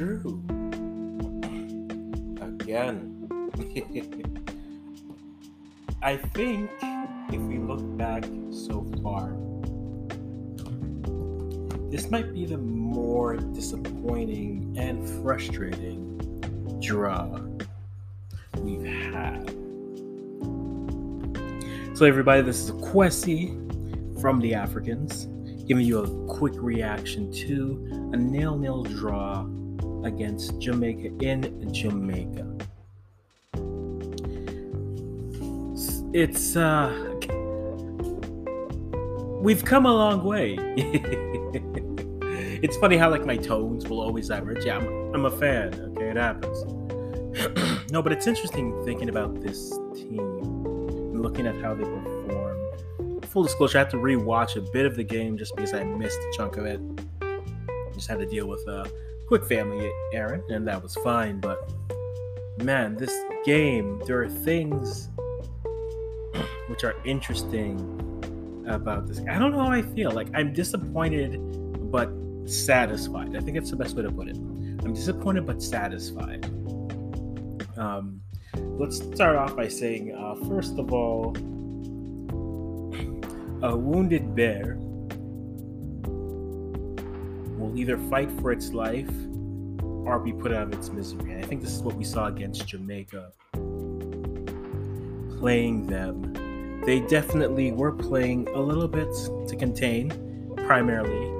true. Again. I think if we look back so far, this might be the more disappointing and frustrating draw we've had. So, everybody, this is Kwesi from the Africans giving you a quick reaction to a nil nil draw against Jamaica in Jamaica. It's, uh, we've come a long way. it's funny how, like, my tones will always diverge. Yeah, I'm, I'm a fan, okay? It happens. no, but it's interesting thinking about this team and looking at how they performed. Full disclosure, I had to rewatch a bit of the game just because I missed a chunk of it. Just had to deal with a quick family Aaron, and that was fine. But man, this game, there are things which are interesting about this. I don't know how I feel. Like I'm disappointed but satisfied. I think that's the best way to put it. I'm disappointed but satisfied. Um, let's start off by saying, uh, first of all, a wounded bear will either fight for its life or be put out of its misery. And I think this is what we saw against Jamaica. Playing them, they definitely were playing a little bit to contain, primarily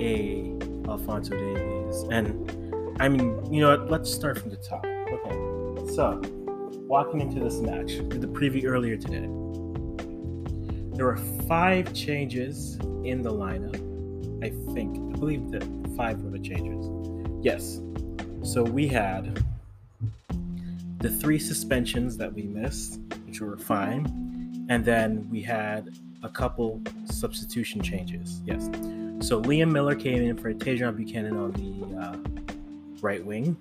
a Alfonso Davies. And I mean, you know what? Let's start from the top. Okay. So, walking into this match, did the preview earlier today. There were five changes in the lineup. I think. I believe that five were the changes. Yes. So we had the three suspensions that we missed, which were fine. And then we had a couple substitution changes. Yes. So Liam Millar came in for Tajon Buchanan on the uh, right wing.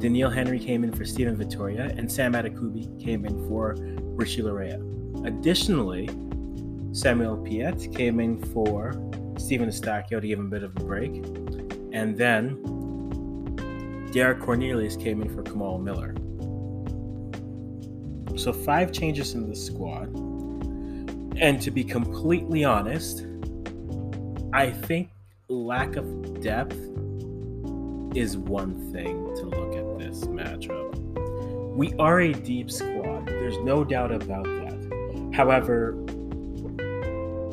Doneil Henry came in for Steven Vitória, and Sam Adekugbe came in for Richie Laryea. Additionally, Samuel Piette came in for Stephen Eustáquio to give him a bit of a break. And then Derek Cornelius came in for Kamal Miller. So five changes in the squad. And to be completely honest, I think lack of depth is one thing to look at this matchup. We are a deep squad. There's no doubt about that. However,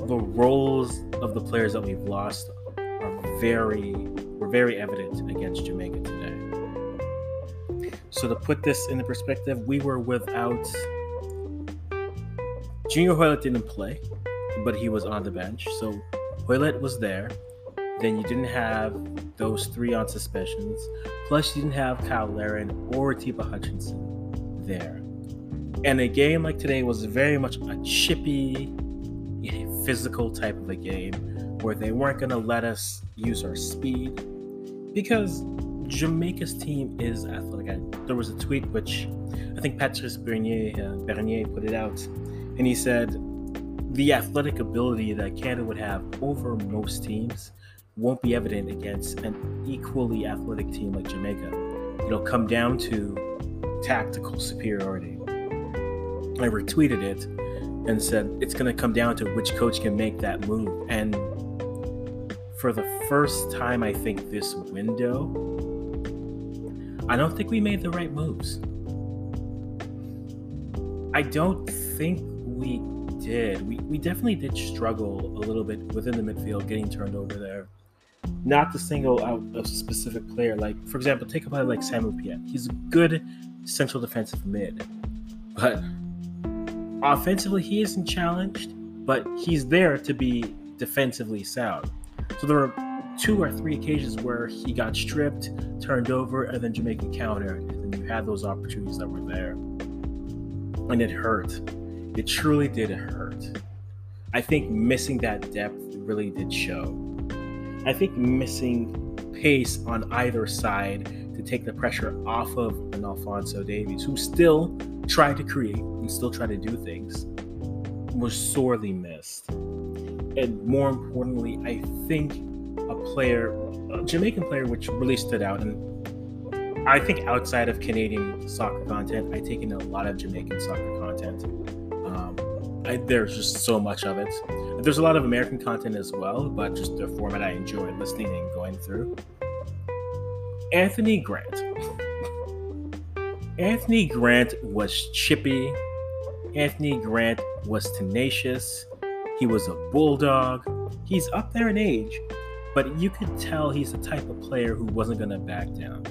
the roles of the players that we've lost are very were very evident against Jamaica today. So to put this into perspective, we were without Junior Hoilett didn't play, but he was on the bench. So Hoilett was there. Then you didn't have those three on suspensions. Plus, you didn't have Kyle Larin or Atiba Hutchinson there. And a game like today was very much a chippy, physical type of a game where they weren't going to let us use our speed because Jamaica's team is athletic. There was a tweet which I think Patrice Bernier, uh, Bernier put it out, and he said the athletic ability that Canada would have over most teams won't be evident against an equally athletic team like Jamaica. It'll come down to tactical superiority. I retweeted it and said it's going to come down to which coach can make that move. And for the first time, I think this window, I don't think we made the right moves. I don't think we did. We, we definitely did struggle a little bit within the midfield, getting turned over there. Not to single out a specific player. Like, for example, take a player like Samuel Piette. He's a good central defensive mid. But offensively, he isn't challenged, but he's there to be defensively sound. So there were two or three occasions where he got stripped, turned over, and then Jamaica countered. And then you had those opportunities that were there. And it hurt. It truly did hurt. I think missing that depth really did show. I think missing pace on either side to take the pressure off of an Alfonso Davies, who still tried to create and still tried to do things, was sorely missed. And more importantly, I think a player, a Jamaican player, which really stood out. And I think outside of Canadian soccer content, I take in a lot of Jamaican soccer content. Um, I, there's just so much of it. There's a lot of American content as well, but just the format I enjoy listening and going through. Anthony Grant. Anthony Grant was chippy. Anthony Grant was tenacious. He was a bulldog. He's up there in age, but you could tell he's the type of player who wasn't going to back down.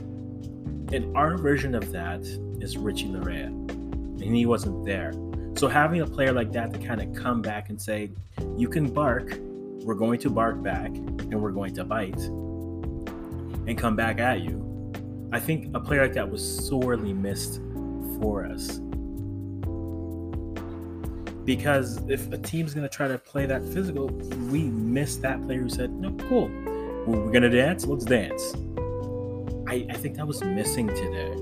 And our version of that is Richie Laryea, and he wasn't there. So having a player like that to kind of come back and say, "You can bark, we're going to bark back, and we're going to bite," and come back at you. I think a player like that was sorely missed for us. Because if a team's going to try to play that physical, we miss that player who said, No, cool. We're going to dance? Let's dance. I, I think that was missing today.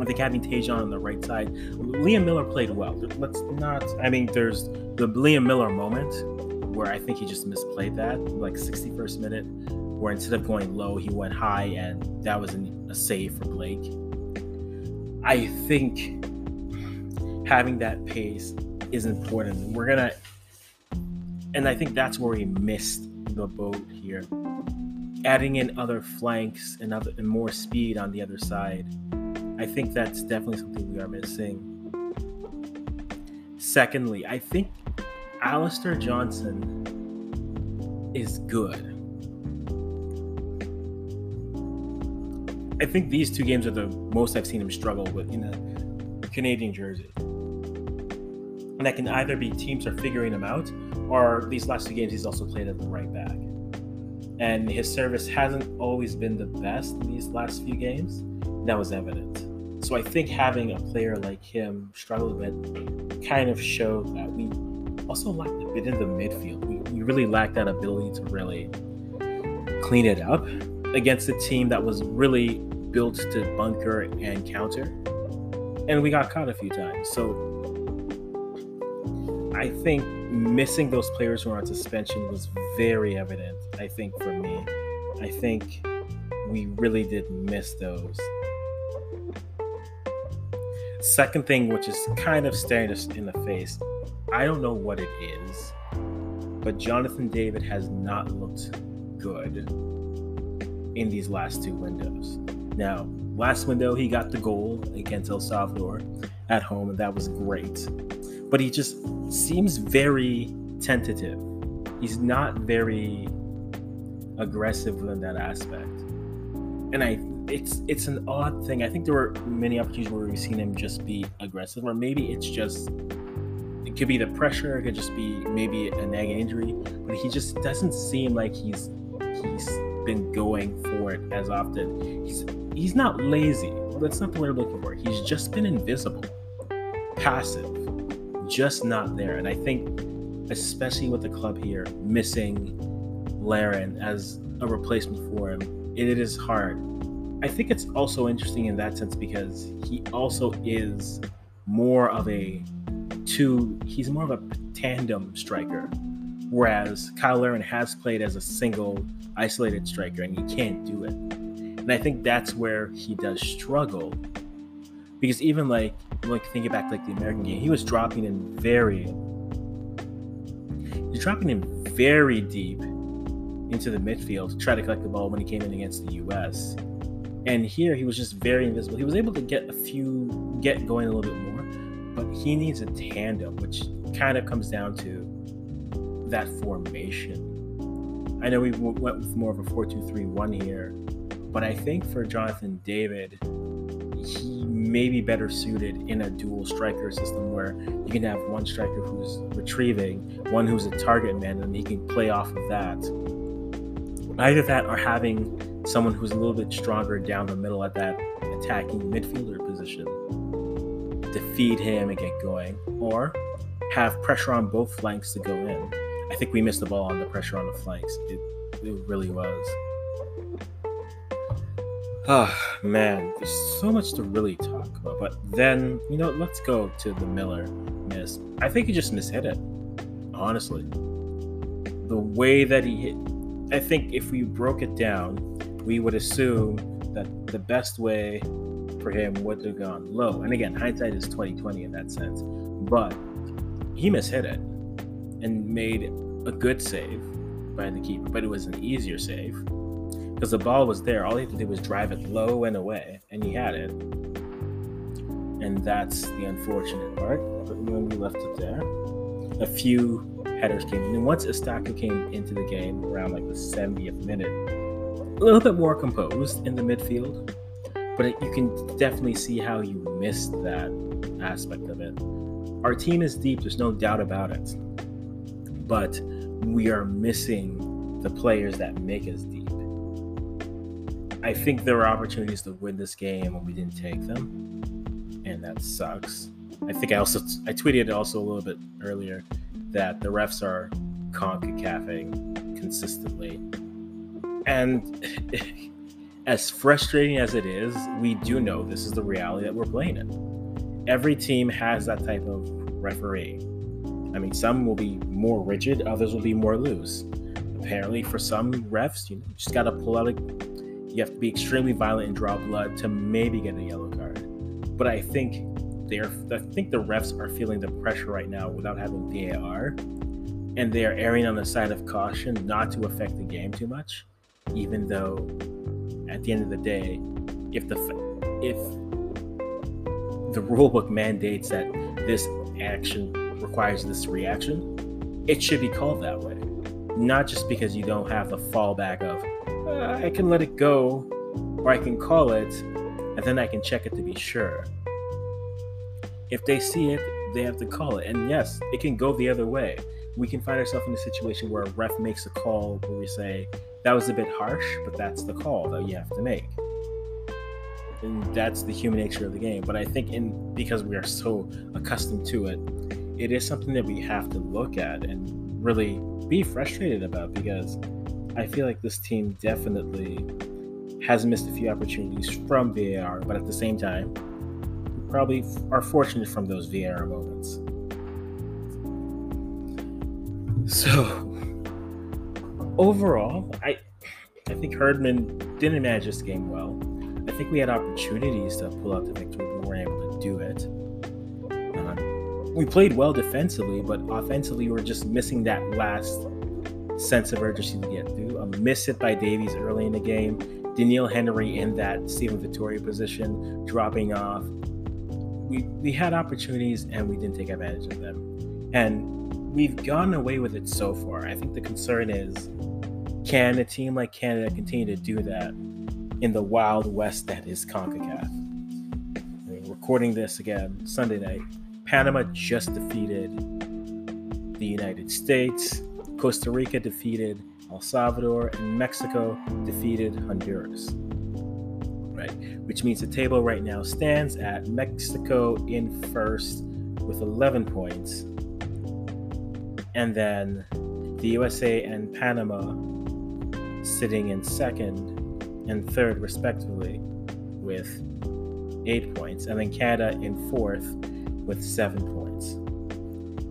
I think having Tajon on the right side, Liam Millar played well. Let's not, I mean, there's the Liam Millar moment where I think he just misplayed that, like 61st minute, where instead of going low, he went high, and that was a save for Blake. I think having that pace is important. We're gonna, and I think that's where we missed the boat here. Adding in other flanks and other and more speed on the other side, I think that's definitely something we are missing. Secondly, I think Alistair Johnston is good. I think these two games are the most I've seen him struggle with in a Canadian jersey. And that can either be teams are figuring him out, or these last two games he's also played at the right back. And his service hasn't always been the best in these last few games. That was evident. So I think having a player like him struggle a bit kind of showed that we also lacked a bit in the midfield. We, we really lacked that ability to really clean it up against a team that was really built to bunker and counter. And we got caught a few times. So I think missing those players who are on suspension was very evident, I think, for me. I think we really did miss those. Second thing, which is kind of staring us in the face, I don't know what it is, but Jonathan David has not looked good in these last two windows. Now, last window, he got the goal against El Salvador at home, and that was great. But he just seems very tentative. He's not very aggressive in that aspect. And I it's it's an odd thing. I think there were many opportunities where we've seen him just be aggressive, or maybe it's just it could be the pressure, it could just be maybe a nagging injury, but he just doesn't seem like he's he's been going for it as often. He's he's not lazy. That's not the word I'm looking for. He's just been invisible, passive, just not there. And I think, especially with the club here missing Larin as a replacement for him, it is hard. I think it's also interesting in that sense because he also is more of a two. He's more of a tandem striker, whereas Kyle Larin has played as a single, isolated striker, and he can't do it. And I think that's where he does struggle. Because even like like thinking back like the American game, he was dropping in very he's dropping in very deep into the midfield to try to collect the ball when he came in against the US. And here he was just very invisible. He was able to get a few get going a little bit more, but he needs a tandem, which kind of comes down to that formation. I know we went with more of a 4 2 3 1 here, but I think for Jonathan David, he may be better suited in a dual striker system where you can have one striker who's retrieving, one who's a target man, and he can play off of that. Either that or having someone who's a little bit stronger down the middle at that attacking midfielder position to feed him and get going, or have pressure on both flanks to go in. I think we missed the ball on the pressure on the flanks. It, it really was. Oh man, there's so much to really talk about. But then, you know, let's go to the Millar miss. I think he just mishit it. Honestly. The way that he hit I think if we broke it down, we would assume that the best way for him would have gone low. And again, hindsight is 2020 in that sense. But he mishit it and made a good save by the keeper, but it was an easier save because the ball was there. All he had to do was drive it low and away, and he had it. And that's the unfortunate part. But when we left it there, a few headers came in. And once Eustáquio came into the game around like the 70th minute, a little bit more composed in the midfield. But it, you can definitely see how you missed that aspect of it. Our team is deep, there's no doubt about it. But we are missing the players that make us deep. I think there were opportunities to win this game and we didn't take them, and that sucks. I think I also I tweeted also a little bit earlier that the refs are concacafing consistently, and as frustrating as it is, we do know this is the reality that we're playing in. Every team has that type of referee. I mean, some will be more rigid, others will be more loose. Apparently, for some refs, you, know, you just got to pull out a you have to be extremely violent and draw blood to maybe get a yellow card. But I think they're I think the refs are feeling the pressure right now without having VAR, and they are erring on the side of caution not to affect the game too much. Even though, at the end of the day, if the if the rulebook mandates that this action requires this reaction, it should be called that way. Not just because you don't have the fallback of uh, I can let it go, or I can call it, and then I can check it to be sure. If they see it, they have to call it. And yes, it can go the other way. We can find ourselves in a situation where a ref makes a call where we say, that was a bit harsh, but that's the call that you have to make. And that's the human nature of the game. But I think in because we are so accustomed to it, it is something that we have to look at and really be frustrated about because I feel like this team definitely has missed a few opportunities from VAR, but at the same time, we probably are fortunate from those VAR moments. So, overall, I I think Herdman didn't manage this game well. I think we had opportunities to pull out the victory, but we weren't able to do it. Uh, we played well defensively, but offensively, we we're just missing that last sense of urgency to get through. A miss hit by Davies early in the game. Doneil Henry in that Steven Vitória position, dropping off. We we had opportunities and we didn't take advantage of them. And we've gotten away with it so far. I think the concern is can a team like Canada continue to do that in the wild west that is CONCACAF? I mean, recording this again Sunday night. Panama just defeated the United States. Costa Rica defeated El Salvador, and Mexico defeated Honduras. Right, which means the table right now stands at Mexico in first with 11 points, and then the USA and Panama sitting in second and third, respectively, with eight points, and then Canada in fourth with seven points.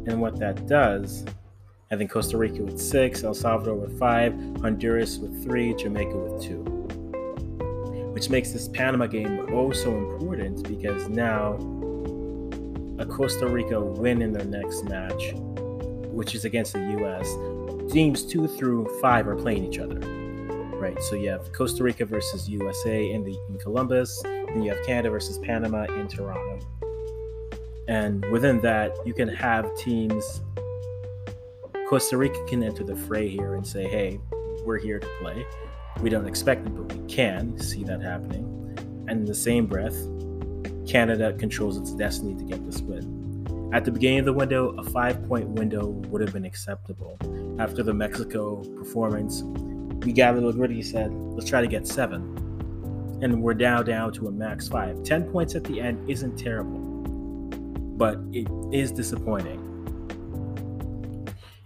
And what that does I think Costa Rica with six, El Salvador with five, Honduras with three, Jamaica with two. Which makes this Panama game oh so important because now a Costa Rica win in their next match, which is against the US, teams two through five are playing each other. Right, so you have Costa Rica versus USA in the in Columbus, and you have Canada versus Panama in Toronto. And within that, you can have teams Costa Rica can enter the fray here and say, hey, we're here to play. We don't expect it, but we can see that happening. And in the same breath, Canada controls its destiny to get this win. At the beginning of the window, a five point window would have been acceptable. After the Mexico performance, we got a little gritty, said, let's try to get seven. And we're now down to a max five. 10 points at the end isn't terrible, but it is disappointing.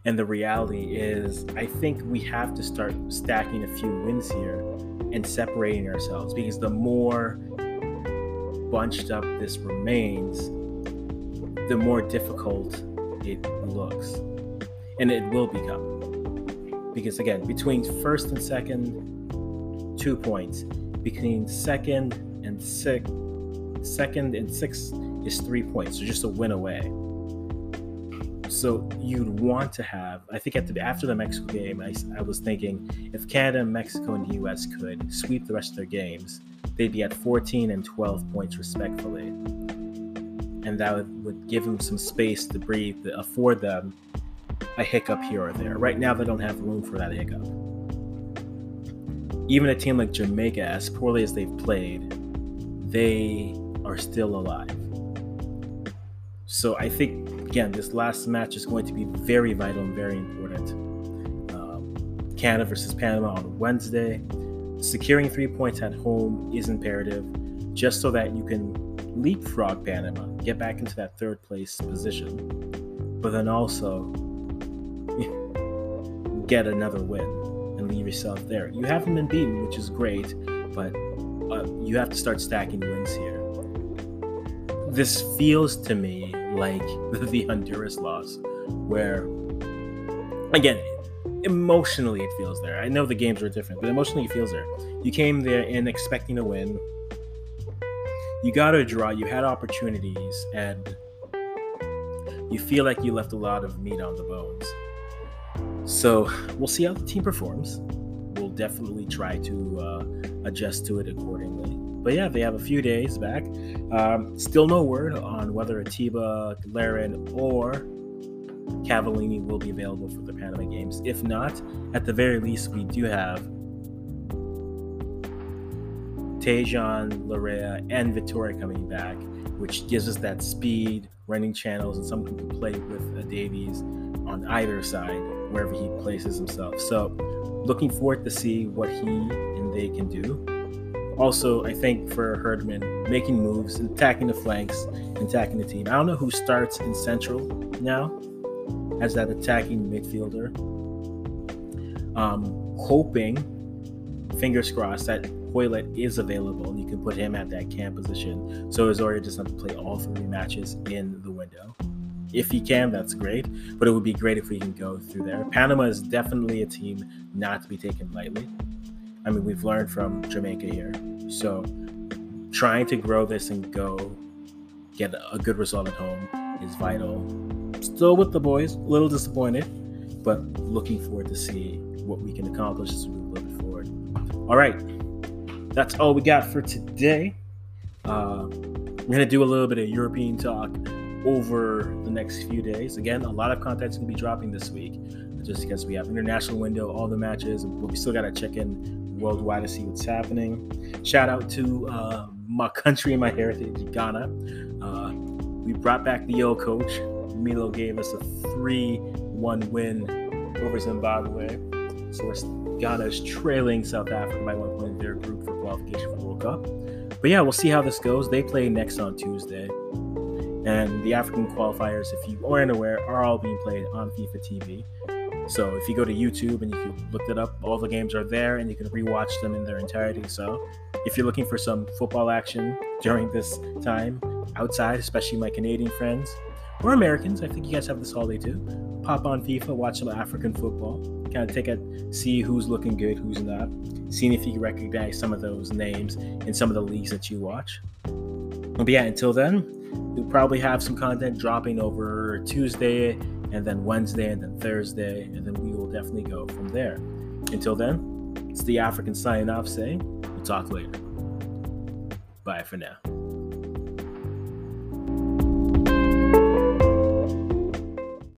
And the reality is, I think we have to start stacking a few wins here and separating ourselves because the more bunched up this remains, the more difficult it looks. And it will become. because again, between first and second, two points. Between second and six, second and six is three points. So just a win away. So you'd want to have, I think at the after the Mexico game, I, I was thinking if Canada, Mexico, and the U.S. could sweep the rest of their games, they'd be at 14 and 12 points respectfully, and that would, would give them some space to breathe, to afford them a hiccup here or there. Right now, they don't have room for that hiccup. Even a team like Jamaica, as poorly as they've played, they are still alive. So I think again, this last match is going to be very vital and very important. Um, Canada versus Panama on Wednesday. Securing three points at home is imperative, just so that you can leapfrog Panama, get back into that third place position, but then also get another win and leave yourself there. You haven't been beaten, which is great, but uh, you have to start stacking wins here. This feels to me like the Honduras loss, where again, emotionally it feels there. I know the games were different, but emotionally it feels there. You came there in expecting to win. You got a draw. You had opportunities, and you feel like you left a lot of meat on the bones. So we'll see how the team performs. We'll definitely try to uh, adjust to it accordingly. But yeah, they have a few days back. Um, still no word on whether Atiba, Larin, or Cavallini will be available for the Panama Games. If not, at the very least, we do have Tajon, Laryea, and Vitória coming back, which gives us that speed, running channels, and someone who can play with Davies on either side, wherever he places himself. So, looking forward to see what he and they can do also, I think for Herdman, making moves attacking the flanks and attacking the team. I don't know who starts in central now as that attacking midfielder. Um, hoping, fingers crossed, that Hoilett is available and you can put him at that cam position so Osorio doesn't have to play all three matches in the window. If he can, that's great, but it would be great if we can go through there. Panama is definitely a team not to be taken lightly. I mean, we've learned from Jamaica here. So trying to grow this and go get a good result at home is vital. Still with the boys, a little disappointed, but looking forward to see what we can accomplish as we bit forward. All right, that's all we got for today. Uh, we're gonna do a little bit of European talk over the next few days. Again, a lot of content's gonna be dropping this week, just because we have international window, all the matches, but we still gotta check in worldwide to see what's happening. Shout out to uh, my country and my heritage, Ghana. Uh, we brought back the old coach. Milo gave us a 3 1 win over Zimbabwe. So Ghana is trailing South Africa by one point in their group for qualification for the World Cup. But yeah, we'll see how this goes. They play next on Tuesday. And the African qualifiers, if you aren't aware, are all being played on FIFA TV. So if you go to YouTube and you can look it up, all the games are there and you can rewatch them in their entirety. So if you're looking for some football action during this time outside, especially my Canadian friends or Americans, I think you guys have this holiday too. Pop on FIFA, watch some African football, kind of take a see who's looking good, who's not, seeing if you recognize some of those names in some of the leagues that you watch. But yeah, until then, we'll probably have some content dropping over Tuesday and then Wednesday, and then Thursday, and then we will definitely go from there. Until then, it's the African signing off saying, we'll talk later. Bye for now.